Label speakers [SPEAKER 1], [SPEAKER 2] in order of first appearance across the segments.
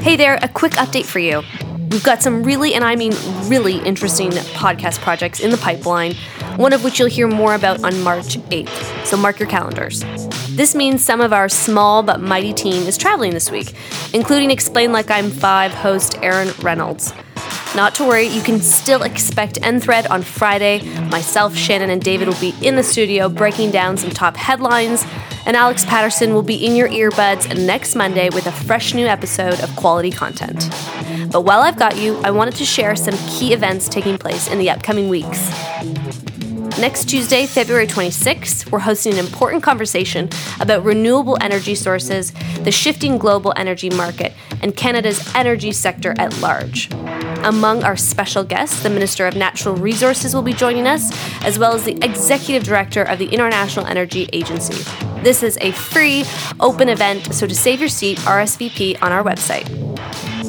[SPEAKER 1] Hey there, a quick update for you. We've got some really, and I mean really interesting podcast projects in the pipeline, one of which you'll hear more about on March 8th. So mark your calendars. This means some of our small but mighty team is traveling this week, including Explain Like I'm 5 host Aaron Reynolds. Not to worry, you can still expect end Thread on Friday. Myself, Shannon, and David will be in the studio breaking down some top headlines, and Alex Patterson will be in your earbuds next Monday with a fresh new episode of quality content. But while I've got you, I wanted to share some key events taking place in the upcoming weeks. Next Tuesday, February 26th, we're hosting an important conversation about renewable energy sources, the shifting global energy market, and Canada's energy sector at large. Among our special guests, the Minister of Natural Resources will be joining us, as well as the Executive Director of the International Energy Agency. This is a free, open event, so to save your seat, RSVP on our website.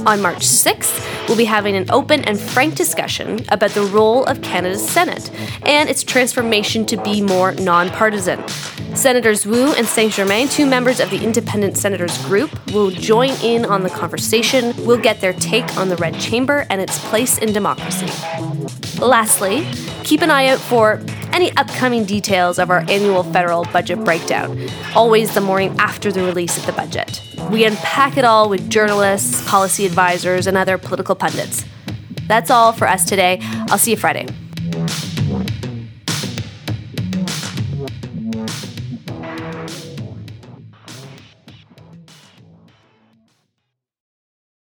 [SPEAKER 1] On March 6th, we'll be having an open and frank discussion about the role of Canada's Senate and its transformation to be more nonpartisan. Senators Woo and Saint Germain, two members of the Independent Senators Group, will join in on the conversation. We'll get their take on the Red Chamber and its place in democracy. Lastly, keep an eye out for any upcoming details of our annual federal budget breakdown, always the morning after the release of the budget. We unpack it all with journalists, policy advisors, and other political pundits. That's all for us today. I'll see you Friday.